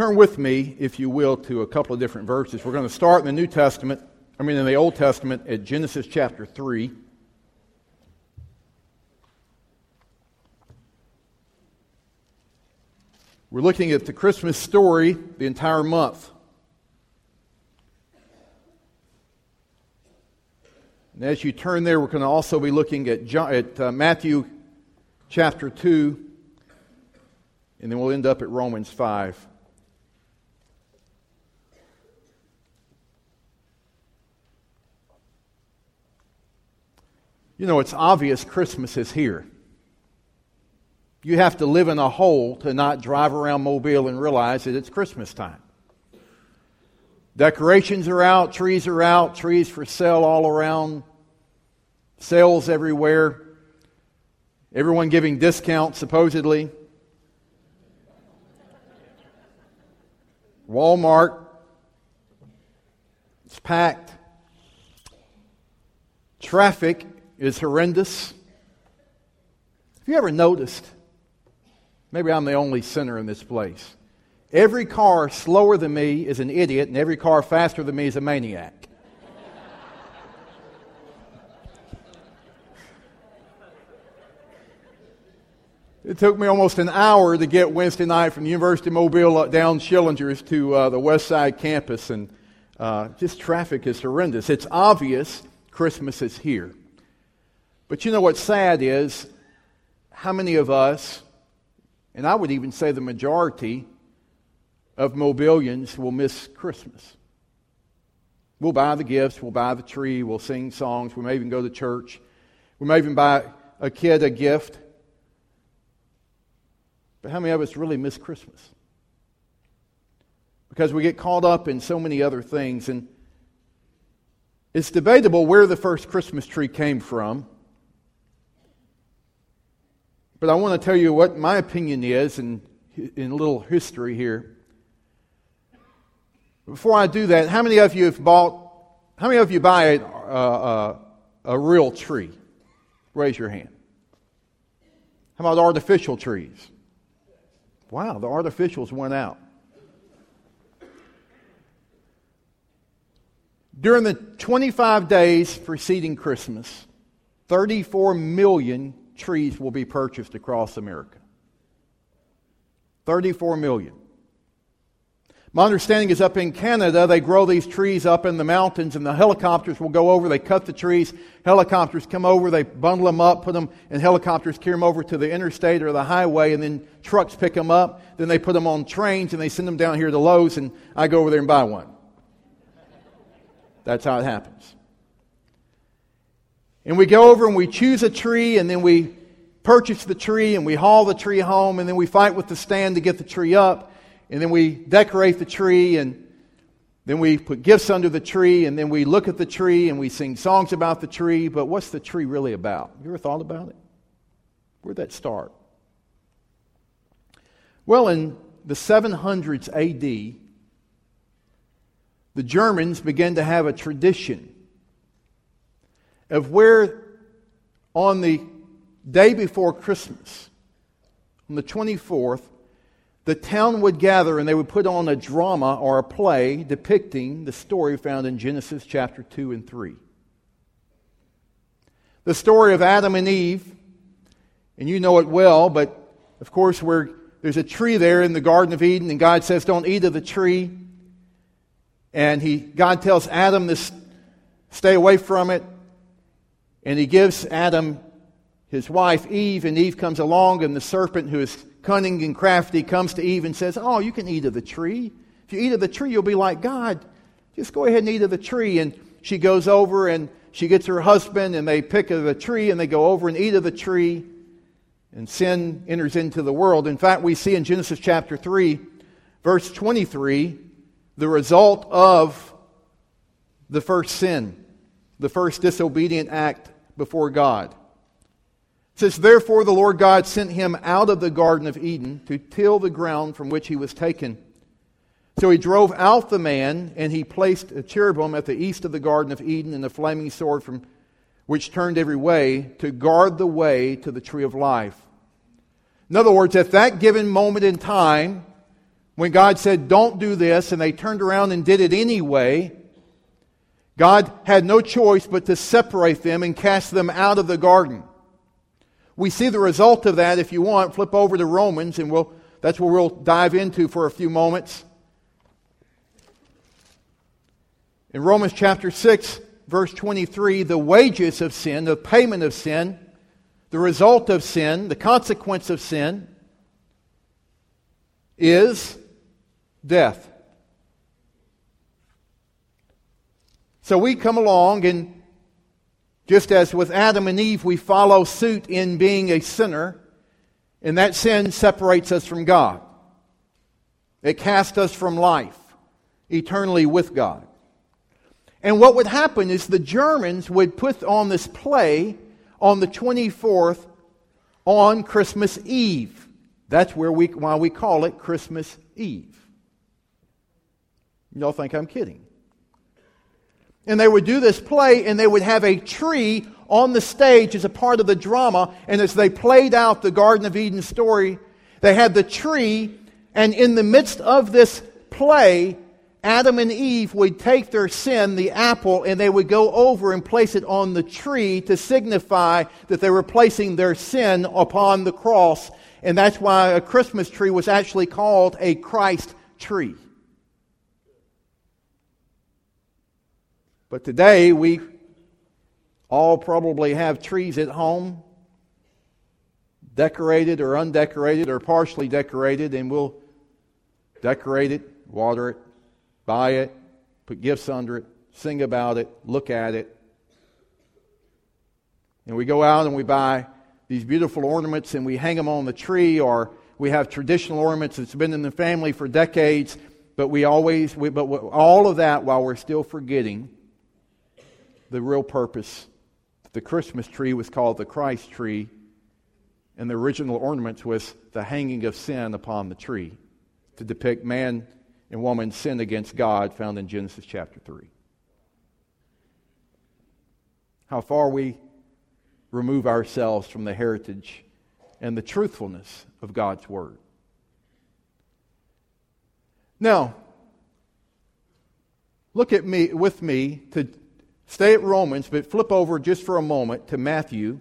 Turn with me, if you will, to a couple of different verses. We're going to start in the New Testament, I mean, in the Old Testament, at Genesis chapter 3. We're looking at the Christmas story the entire month. And as you turn there, we're going to also be looking at, John, at uh, Matthew chapter 2, and then we'll end up at Romans 5. You know, it's obvious Christmas is here. You have to live in a hole to not drive around Mobile and realize that it's Christmas time. Decorations are out, trees are out, trees for sale all around, sales everywhere, everyone giving discounts supposedly. Walmart, it's packed. Traffic is horrendous. Have you ever noticed Maybe I'm the only sinner in this place. Every car slower than me is an idiot, and every car faster than me is a maniac. It took me almost an hour to get Wednesday night from the University of Mobile down Schillingers to uh, the West Side campus, and uh, just traffic is horrendous. It's obvious Christmas is here. But you know what's sad is how many of us and I would even say the majority of Mobilians will miss Christmas. We'll buy the gifts, we'll buy the tree, we'll sing songs, we may even go to church, we may even buy a kid a gift. But how many of us really miss Christmas? Because we get caught up in so many other things. And it's debatable where the first Christmas tree came from. But I want to tell you what my opinion is in, in a little history here. Before I do that, how many of you have bought, how many of you buy a, a, a real tree? Raise your hand. How about artificial trees? Wow, the artificials went out. During the 25 days preceding Christmas, 34 million trees will be purchased across America. 34 million. My understanding is up in Canada, they grow these trees up in the mountains, and the helicopters will go over. They cut the trees. Helicopters come over. They bundle them up, put them, and helicopters carry them over to the interstate or the highway, and then trucks pick them up. Then they put them on trains and they send them down here to Lowe's, and I go over there and buy one. That's how it happens. And we go over and we choose a tree, and then we purchase the tree, and we haul the tree home, and then we fight with the stand to get the tree up, and then we decorate the tree, and then we put gifts under the tree, and then we look at the tree and we sing songs about the tree. But what's the tree really about? You ever thought about it? Where'd that start? Well, in the 700s AD, the Germans began to have a tradition of where on the day before Christmas, on the 24th, the town would gather and they would put on a drama or a play depicting the story found in Genesis chapter 2 and 3. The story of Adam and Eve, and you know it well, but of course, where there's a tree there in the Garden of Eden, and God says, Don't eat of the tree. And he, God tells Adam to stay away from it. And he gives Adam his wife Eve, and Eve comes along, and the serpent, who is cunning and crafty, comes to Eve and says, Oh, you can eat of the tree. If you eat of the tree, you'll be like God. Just go ahead and eat of the tree. And she goes over and she gets her husband, and they pick of the tree, and they go over and eat of the tree. And sin enters into the world. In fact, we see in Genesis chapter 3, verse 23, the result of the first sin, the first disobedient act before God. Says, Therefore the Lord God sent him out of the Garden of Eden to till the ground from which he was taken. So he drove out the man, and he placed a cherubim at the east of the Garden of Eden and a flaming sword from which turned every way to guard the way to the tree of life. In other words, at that given moment in time, When God said, don't do this, and they turned around and did it anyway, God had no choice but to separate them and cast them out of the garden. We see the result of that if you want. Flip over to Romans, and we'll, that's where we'll dive into for a few moments. In Romans chapter 6, verse 23, the wages of sin, the payment of sin, the result of sin, the consequence of sin is death. So we come along, and just as with Adam and Eve, we follow suit in being a sinner, and that sin separates us from God. It casts us from life eternally with God. And what would happen is the Germans would put on this play on the 24th on Christmas Eve. That's where we, why we call it Christmas Eve. Y'all think I'm kidding. And they would do this play, and they would have a tree on the stage as a part of the drama. And as they played out the Garden of Eden story, they had the tree, and in the midst of this play, Adam and Eve would take their sin, the apple, and they would go over and place it on the tree to signify that they were placing their sin upon the cross. And that's why a Christmas tree was actually called a Christ tree. But today we all probably have trees at home, decorated or undecorated or partially decorated, and we'll decorate it, water it, buy it, put gifts under it, sing about it, look at it. And we go out and we buy these beautiful ornaments and we hang them on the tree, or we have traditional ornaments that's been in the family for decades, but we always, we, but all of that while we're still forgetting the real purpose. The Christmas tree was called the Christ tree, and the original ornament was the hanging of sin upon the tree to depict man and woman's sin against God, found in Genesis chapter 3. How far we remove ourselves from the heritage and the truthfulness of God's Word. Now, look at me with me to Stay at Romans, but flip over just for a moment to Matthew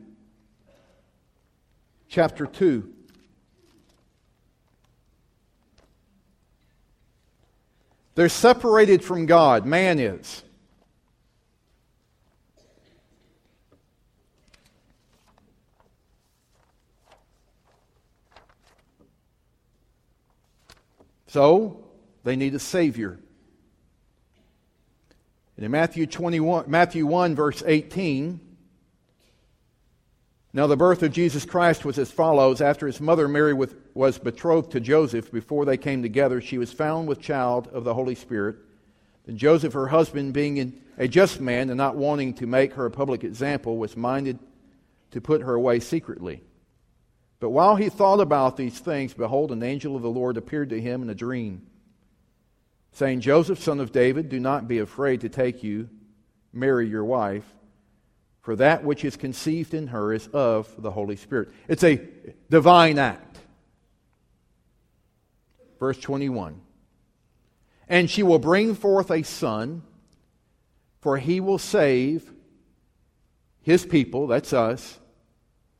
chapter 2. They're separated from God, man is. So, they need a Savior. And in Matthew 21, Matthew 1, verse 18, now the birth of Jesus Christ was as follows. After his mother Mary was betrothed to Joseph, before they came together, she was found with child of the Holy Spirit. Then Joseph, her husband, being a just man and not wanting to make her a public example, was minded to put her away secretly. But while he thought about these things, behold, an angel of the Lord appeared to him in a dream saying, Joseph, son of David, do not be afraid to take you, Mary, your wife, for that which is conceived in her is of the Holy Spirit. It's a divine act. Verse 21 And she will bring forth a son, for he will save his people, that's us,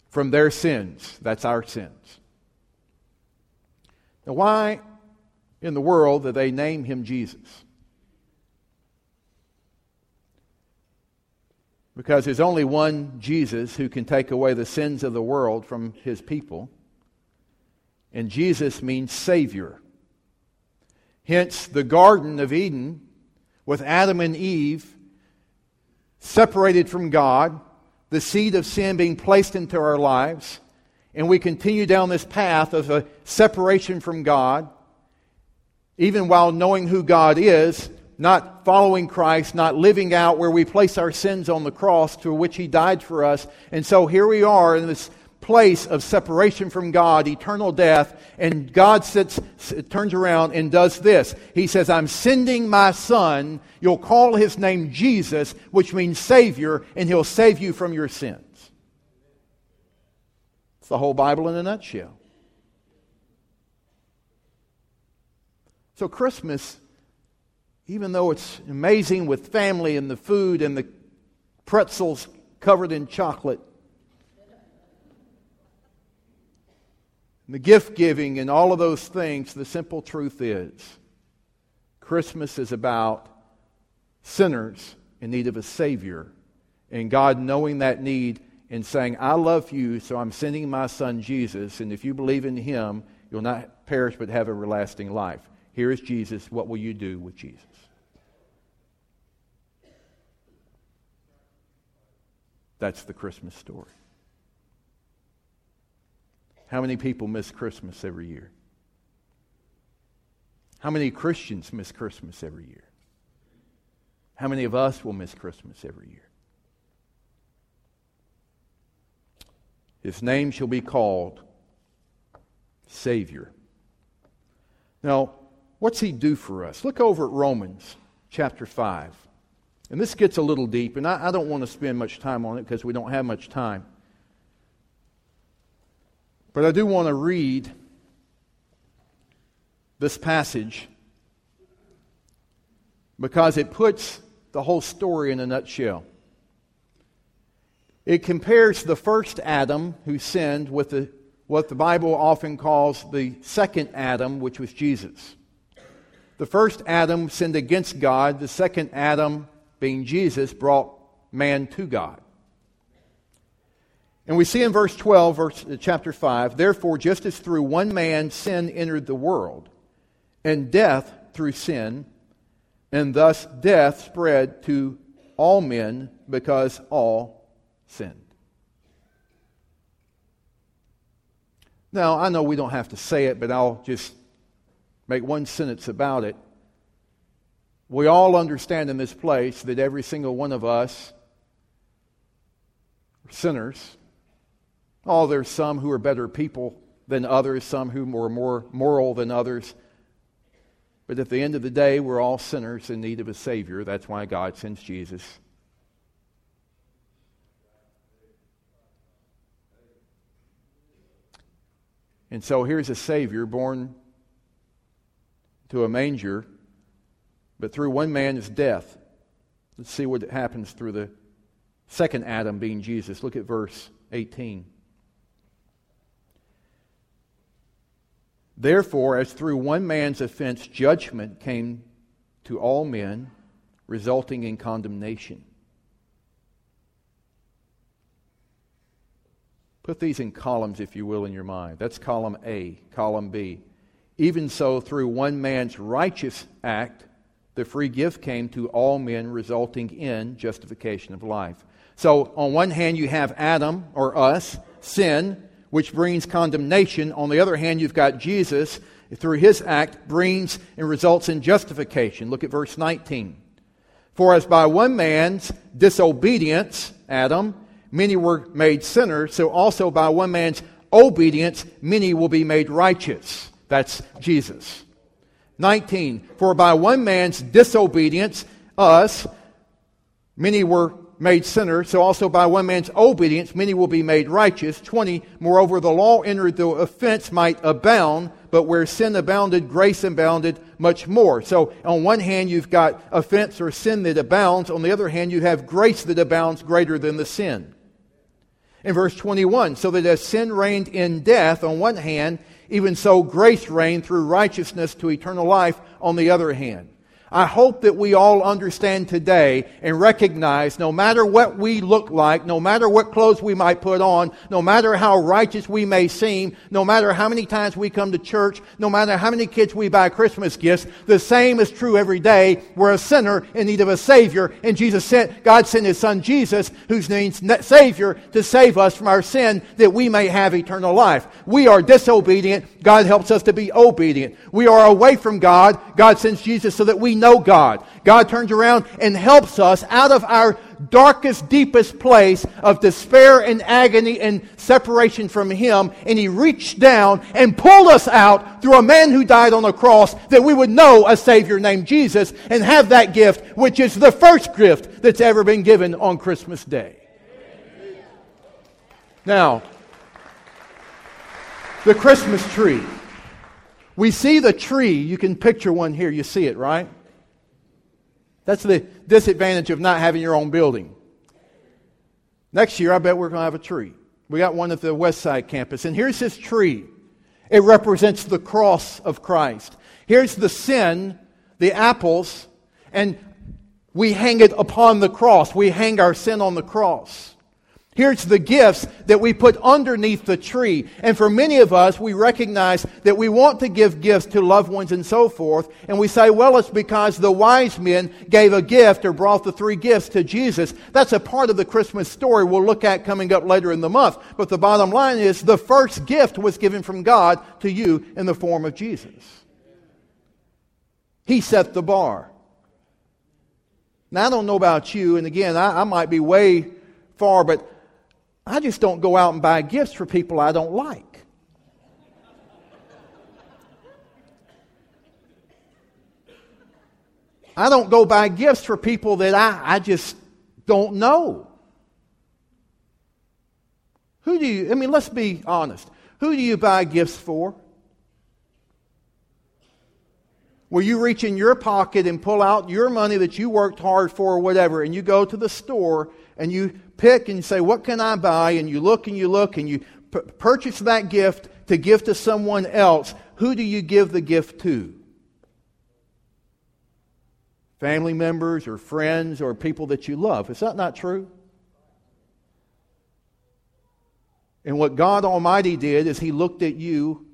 from their sins. That's our sins. Now, why in the world that they name him Jesus. Because there's only one Jesus who can take away the sins of the world from his people. And Jesus means Savior. Hence, the Garden of Eden, with Adam and Eve separated from God, the seed of sin being placed into our lives, and we continue down this path of a separation from God even while knowing who God is, not following Christ, not living out where we place our sins on the cross to which He died for us. And so here we are in this place of separation from God, eternal death, and God sits, turns around and does this. He says, I'm sending my son. You'll call his name Jesus, which means Savior, and he'll save you from your sins. It's the whole Bible in a nutshell. So, Christmas, even though it's amazing with family and the food and the pretzels covered in chocolate, the gift giving and all of those things, the simple truth is Christmas is about sinners in need of a Savior, and God knowing that need and saying, I love you, so I'm sending my son Jesus, and if you believe in him, you'll not perish but have everlasting life. Here is Jesus. What will you do with Jesus? That's the Christmas story. How many people miss Christmas every year? How many Christians miss Christmas every year? How many of us will miss Christmas every year? His name shall be called Savior. Now, what's he do for us? Look over at Romans chapter 5. And this gets a little deep, and I, I don't want to spend much time on it because we don't have much time. But I do want to read this passage because it puts the whole story in a nutshell. It compares the first Adam who sinned with the, what the Bible often calls the second Adam, which was Jesus. The first Adam sinned against God, the second Adam, being Jesus, brought man to God. And we see in verse 12, verse, uh, chapter 5, therefore, just as through one man sin entered the world, and death through sin, and thus death spread to all men because all sinned. Now, I know we don't have to say it, but I'll just make one sentence about it. We all understand in this place that every single one of us are sinners. Oh, there's some who are better people than others, some who are more moral than others. But at the end of the day, we're all sinners in need of a Savior. That's why God sends Jesus. And so here's a Savior born to a manger, but through one man is death. Let's see what happens through the second Adam being Jesus. Look at verse 18. Therefore, as through one man's offense judgment came to all men, resulting in condemnation. Put these in columns, if you will, in your mind. That's column A, column B. Even so, through one man's righteous act, the free gift came to all men, resulting in justification of life. So, on one hand, you have Adam, or us, sin, which brings condemnation. On the other hand, you've got Jesus, through his act, brings and results in justification. Look at verse 19. For as by one man's disobedience, Adam, many were made sinners, so also by one man's obedience, many will be made righteous. That's Jesus. 19. For by one man's disobedience, us, many were made sinners, so also by one man's obedience many will be made righteous. 20. Moreover, the law entered the offense might abound, but where sin abounded, grace abounded much more. So on one hand, you've got offense or sin that abounds. On the other hand, you have grace that abounds greater than the sin. In verse 21, so that as sin reigned in death on one hand, even so grace reigned through righteousness to eternal life on the other hand. I hope that we all understand today and recognize no matter what we look like, no matter what clothes we might put on, no matter how righteous we may seem, no matter how many times we come to church, no matter how many kids we buy Christmas gifts, the same is true every day. We're a sinner in need of a Savior, and Jesus sent, God sent His Son Jesus, whose name's Savior, to save us from our sin that we may have eternal life. We are disobedient. God helps us to be obedient. We are away from God. God sends Jesus so that we know God. God turns around and helps us out of our darkest, deepest place of despair and agony and separation from Him. And He reached down and pulled us out through a man who died on the cross that we would know a Savior named Jesus and have that gift, which is the first gift that's ever been given on Christmas Day. Now, the Christmas tree. We see the tree. You can picture one here. You see it, right? That's the disadvantage of not having your own building. Next year, I bet we're going to have a tree. We got one at the West Side campus. And here's this tree. It represents the cross of Christ. Here's the sin, the apples, and we hang it upon the cross. We hang our sin on the cross. Here's the gifts that we put underneath the tree. And for many of us, we recognize that we want to give gifts to loved ones and so forth. And we say, well, it's because the wise men gave a gift or brought the three gifts to Jesus. That's a part of the Christmas story we'll look at coming up later in the month. But the bottom line is the first gift was given from God to you in the form of Jesus. He set the bar. Now, I don't know about you, and again, I, I might be way far, but I just don't go out and buy gifts for people I don't like. I don't go buy gifts for people that I, I just don't know. Who do you, I mean, let's be honest. Who do you buy gifts for? Will you reach in your pocket and pull out your money that you worked hard for or whatever, and you go to the store and you pick and you say, What can I buy? And you look and you look and you p- purchase that gift to give to someone else. Who do you give the gift to? Family members or friends or people that you love. Is that not true? And what God Almighty did is He looked at you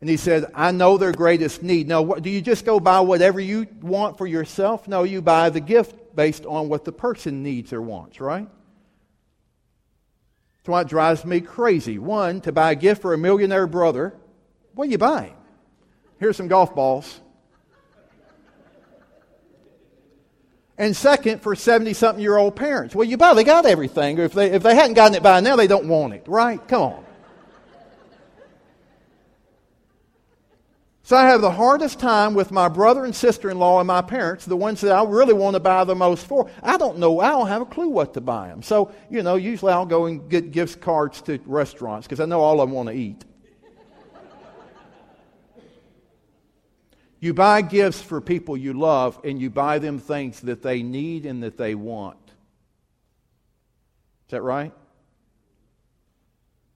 and He said, I know their greatest need. Now, what, do you just go buy whatever you want for yourself? No, you buy the gift based on what the person needs or wants, right? That's why it drives me crazy. One, to buy a gift for a millionaire brother. What are you buying? Here's some golf balls. And second, for 70 something year old parents. Well, you buy, they got everything. If they, if they hadn't gotten it by now, they don't want it, right? Come on. So I have the hardest time with my brother and sister in law and my parents, the ones that I really want to buy the most for. I don't know, I don't have a clue what to buy them. So, you know, usually I'll go and get gift cards to restaurants because I know all of them want to eat. you buy gifts for people you love and you buy them things that they need and that they want. Is that right?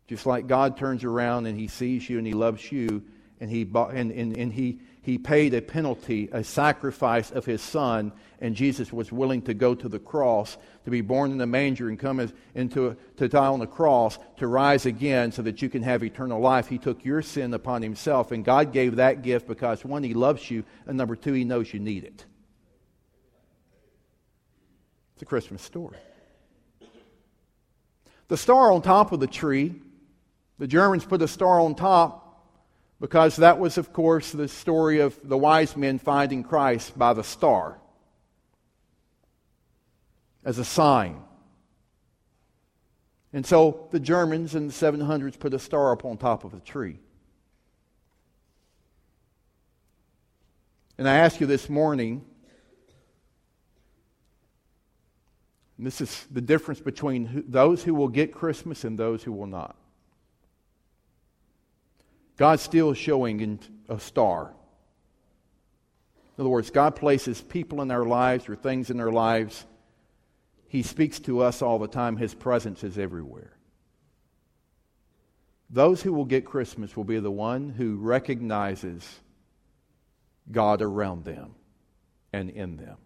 Just like God turns around and he sees you and he loves you and he, bought, and, and, and he, he paid a penalty, a sacrifice of his son, and Jesus was willing to go to the cross, to be born in the manger and come as, into, to die on the cross, to rise again so that you can have eternal life. He took your sin upon himself, and God gave that gift because, one, he loves you, and number two, he knows you need it. It's a Christmas story. The star on top of the tree, the Germans put a star on top because that was, of course, the story of the wise men finding Christ by the star as a sign. And so the Germans in the 700s put a star up on top of a tree. And I ask you this morning, this is the difference between those who will get Christmas and those who will not. God's still showing in a star. In other words, God places people in our lives or things in our lives. He speaks to us all the time. His presence is everywhere. Those who will get Christmas will be the one who recognizes God around them and in them.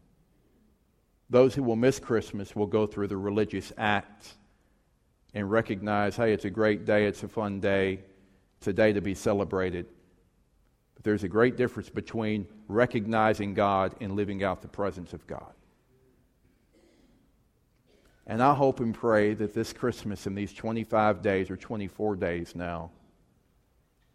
Those who will miss Christmas will go through the religious acts and recognize, hey, it's a great day, it's a fun day, it's a day to be celebrated. But there's a great difference between recognizing God and living out the presence of God. And I hope and pray that this Christmas, in these 25 days or 24 days now,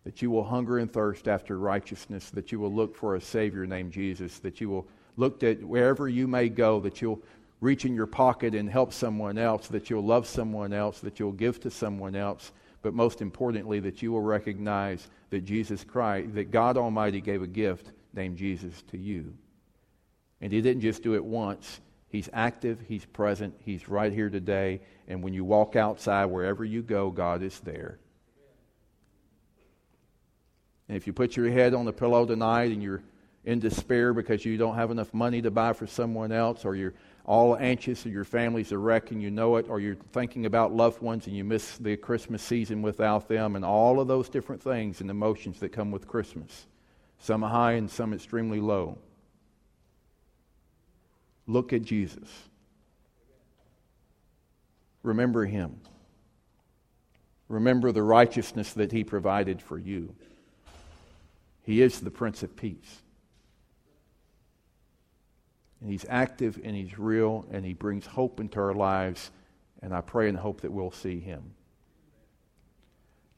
that you will hunger and thirst after righteousness, that you will look for a Savior named Jesus, that you will look at wherever you may go, that you'll reach in your pocket and help someone else, that you'll love someone else, that you'll give to someone else, but most importantly, that you will recognize that Jesus Christ, that God Almighty gave a gift named Jesus to you. And He didn't just do it once. He's active, He's present, He's right here today. And when you walk outside, wherever you go, God is there. And if you put your head on the pillow tonight and you're in despair because you don't have enough money to buy for someone else, or you're all anxious or your family's a wreck and you know it, or you're thinking about loved ones and you miss the Christmas season without them, and all of those different things and emotions that come with Christmas. Some high and some extremely low. Look at Jesus. Remember him. Remember the righteousness that he provided for you. He is the Prince of Peace. And He's active and He's real and He brings hope into our lives. And I pray and hope that we'll see Him.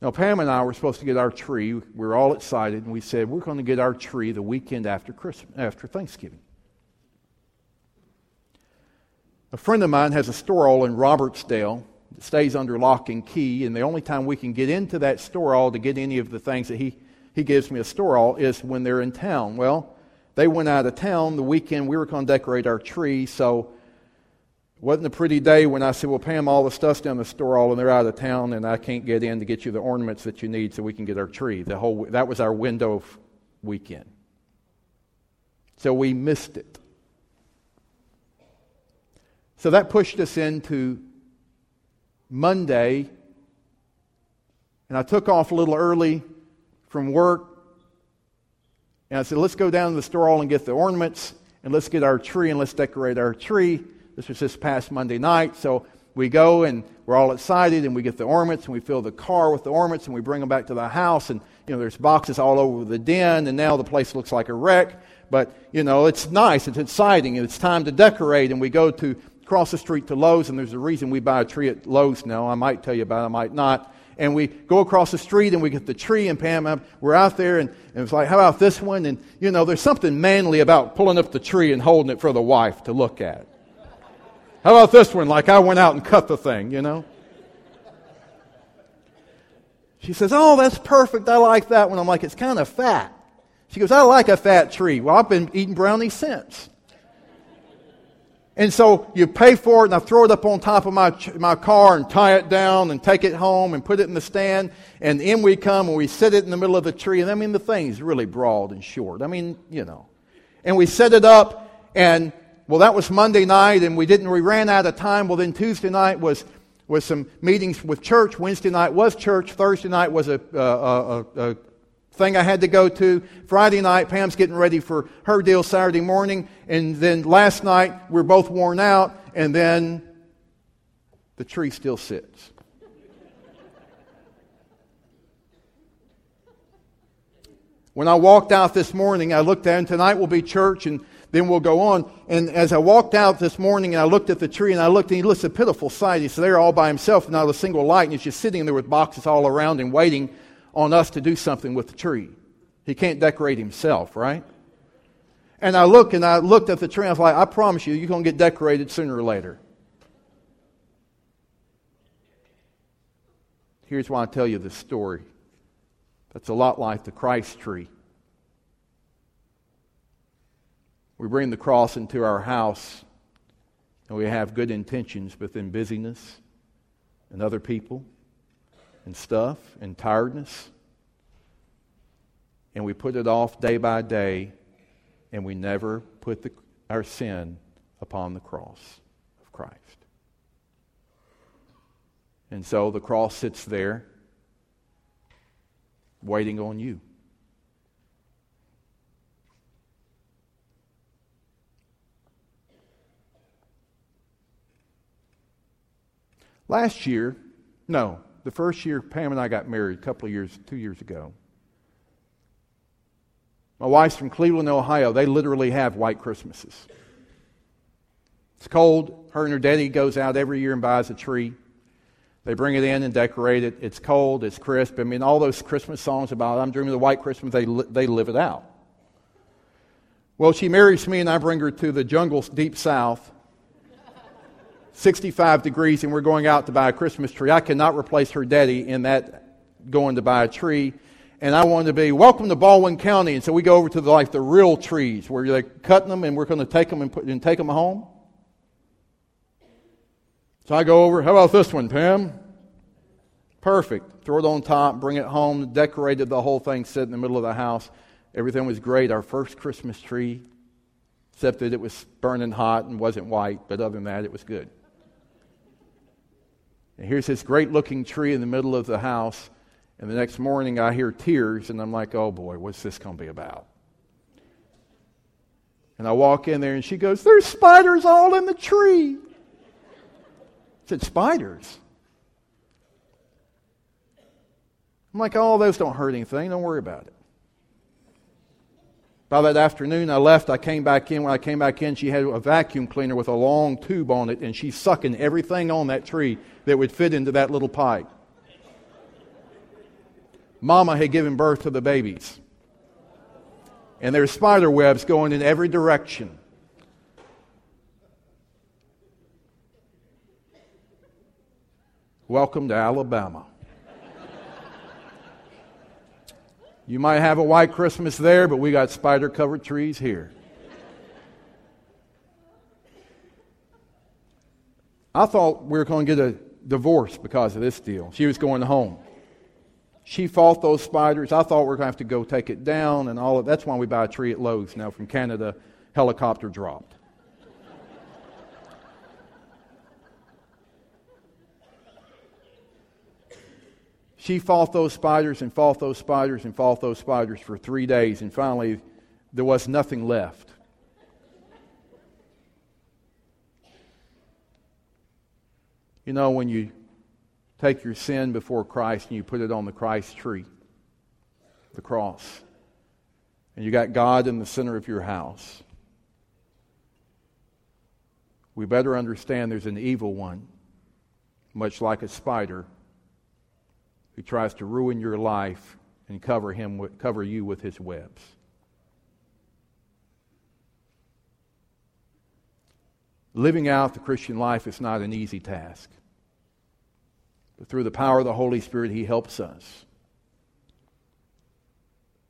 Now, Pam and I were supposed to get our tree. We were all excited, and we said, We're going to get our tree the weekend after, Christmas, after Thanksgiving. A friend of mine has a store all in Robertsdale that stays under lock and key, and the only time we can get into that store all to get any of the things that he, he gives me a store all is when they're in town. Well, they went out of town the weekend we were going to decorate our tree, so it wasn't a pretty day when I said, Well, Pam, all the stuff's down the store all and they're out of town and I can't get in to get you the ornaments that you need so we can get our tree. The whole that was our window weekend. So we missed it. So that pushed us into Monday. And I took off a little early from work and I said, let's go down to the store and get the ornaments, and let's get our tree and let's decorate our tree. This was this past Monday night. So we go and we're all excited and we get the ornaments and we fill the car with the ornaments and we bring them back to the house. And, you know, there's boxes all over the den and now the place looks like a wreck. But, you know, it's nice, it's exciting, and it's time to decorate. And we go to cross the street to Lowe's, and there's a reason we buy a tree at Lowe's now. I might tell you about it, I might not and we go across the street and we get the tree and Pam, we're out there and, and it's like, how about this one? And, you know, there's something manly about pulling up the tree and holding it for the wife to look at. How about this one? Like I went out and cut the thing, you know? She says, oh, that's perfect. I like that one. I'm like, it's kind of fat. She goes, I like a fat tree. Well, I've been eating brownies since. And so you pay for it, and I throw it up on top of my, my car and tie it down and take it home and put it in the stand. And in we come and we set it in the middle of the tree. And I mean, the thing's really broad and short. I mean, you know. And we set it up, and well, that was Monday night, and we didn't, we ran out of time. Well, then Tuesday night was, was some meetings with church. Wednesday night was church. Thursday night was a, a, a, a thing I had to go to. Friday night, Pam's getting ready for her deal Saturday morning. And then last night, we're both worn out. And then the tree still sits. When I walked out this morning, I looked at, and tonight will be church, and then we'll go on. And as I walked out this morning, and I looked at the tree, and I looked, and he looks a pitiful sight. He's there all by himself, not a single light, and he's just sitting there with boxes all around and waiting on us to do something with the tree. He can't decorate himself, right? And I looked and I looked at the tree and I was like, I promise you, you're going to get decorated sooner or later. Here's why I tell you this story. That's a lot like the Christ tree. We bring the cross into our house and we have good intentions, but then busyness and other people and stuff and tiredness. And we put it off day by day, and we never put the, our sin upon the cross of Christ. And so the cross sits there waiting on you. Last year, no, the first year Pam and I got married, a couple of years, two years ago. My wife's from Cleveland, Ohio. They literally have white Christmases. It's cold. Her and her daddy goes out every year and buys a tree. They bring it in and decorate it. It's cold. It's crisp. I mean, all those Christmas songs about "I'm dreaming of the white Christmas," they they live it out. Well, she marries me, and I bring her to the jungles deep south, 65 degrees and we're going out to buy a Christmas tree. I cannot replace her daddy in that going to buy a tree. And I wanted to be, welcome to Baldwin County. And so we go over to the, like the real trees where they're cutting them and we're going to take them and, put, and take them home. So I go over, how about this one, Pam? Perfect. throw it on top, bring it home, decorated the whole thing, sit in the middle of the house. Everything was great. Our first Christmas tree, except that it was burning hot and wasn't white, but other than that, it was good. And here's this great looking tree in the middle of the house. And the next morning, I hear tears, and I'm like, oh boy, what's this going to be about? And I walk in there, and she goes, There's spiders all in the tree. I said, Spiders? I'm like, Oh, those don't hurt anything. Don't worry about it. By that afternoon, I left. I came back in. When I came back in, she had a vacuum cleaner with a long tube on it, and she's sucking everything on that tree that would fit into that little pipe. Mama had given birth to the babies. And there's spider webs going in every direction. Welcome to Alabama. You might have a white Christmas there, but we got spider covered trees here. I thought we were going to get a divorce because of this deal. She was going home. She fought those spiders. I thought we were going to have to go take it down and all of that's why we buy a tree at Lowe's now from Canada, helicopter dropped. she fought those spiders and fought those spiders and fought those spiders for three days, and finally there was nothing left. You know, when you take your sin before Christ and you put it on the Christ tree, the cross, and you got God in the center of your house, we better understand there's an evil one, much like a spider, who tries to ruin your life and cover, him cover you with his webs. Living out the Christian life is not an easy task. But through the power of the Holy Spirit, He helps us.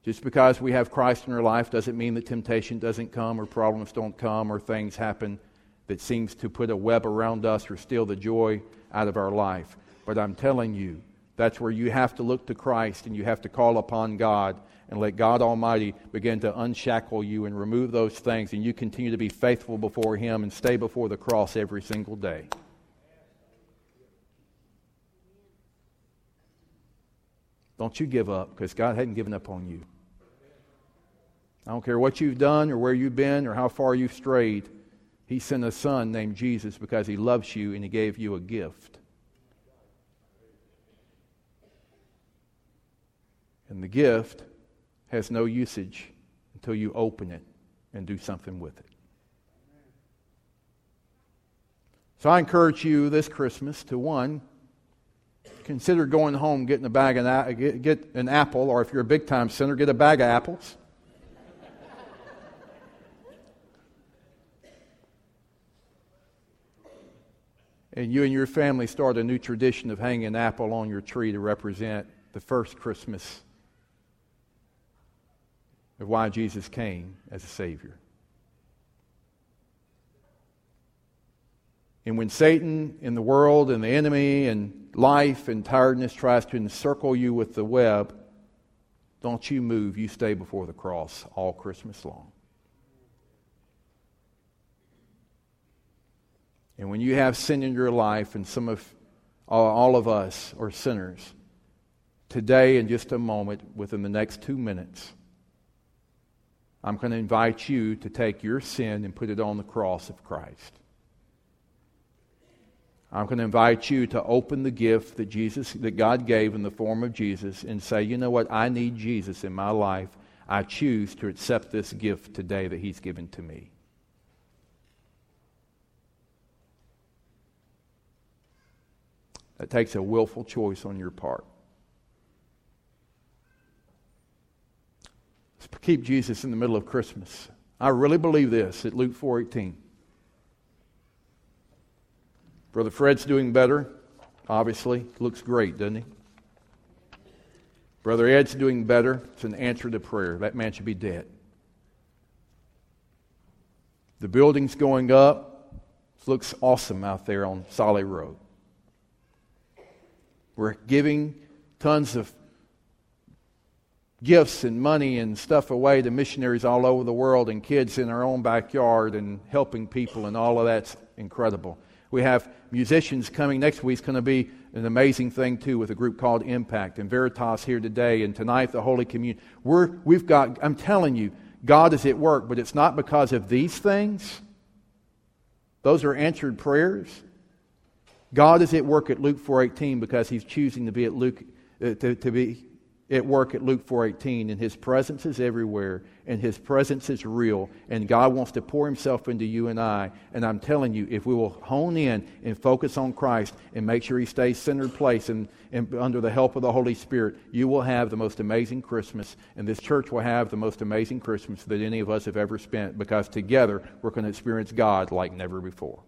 Just because we have Christ in our life doesn't mean that temptation doesn't come or problems don't come or things happen that seems to put a web around us or steal the joy out of our life. But I'm telling you, that's where you have to look to Christ and you have to call upon God and let God Almighty begin to unshackle you and remove those things, and you continue to be faithful before Him and stay before the cross every single day. Don't you give up because God hadn't given up on you. I don't care what you've done or where you've been or how far you've strayed. He sent a son named Jesus because he loves you and he gave you a gift. And the gift has no usage until you open it and do something with it. So I encourage you this Christmas to one, consider going home, getting a bag of get, get an apple, or if you're a big time sinner, get a bag of apples. and you and your family start a new tradition of hanging an apple on your tree to represent the first Christmas of why Jesus came as a Savior. And when Satan and the world and the enemy and life and tiredness tries to encircle you with the web, don't you move. You stay before the cross all Christmas long. And when you have sin in your life, and some of all of us are sinners, today, in just a moment, within the next two minutes, I'm going to invite you to take your sin and put it on the cross of Christ. I'm going to invite you to open the gift that Jesus that God gave in the form of Jesus and say, "You know what? I need Jesus in my life. I choose to accept this gift today that he's given to me." That takes a willful choice on your part. Keep Jesus in the middle of Christmas. I really believe this at Luke 4:18. Brother Fred's doing better, obviously. Looks great, doesn't he? Brother Ed's doing better. It's an answer to prayer. That man should be dead. The building's going up. It looks awesome out there on Sollie Road. We're giving tons of gifts and money and stuff away to missionaries all over the world and kids in our own backyard and helping people, and all of that's incredible. We have musicians coming next week. It's going to be an amazing thing, too, with a group called Impact. And Veritas here today, and tonight, the Holy Communion. We're, we've got, I'm telling you, God is at work, but it's not because of these things. Those are answered prayers. God is at work at Luke 4.18 because he's choosing to be at Luke, uh, to, to be at work at Luke 4:18 and his presence is everywhere and his presence is real and God wants to pour himself into you and I and I'm telling you if we will hone in and focus on Christ and make sure he stays centered place and, and under the help of the Holy Spirit you will have the most amazing Christmas and this church will have the most amazing Christmas that any of us have ever spent because together we're going to experience God like never before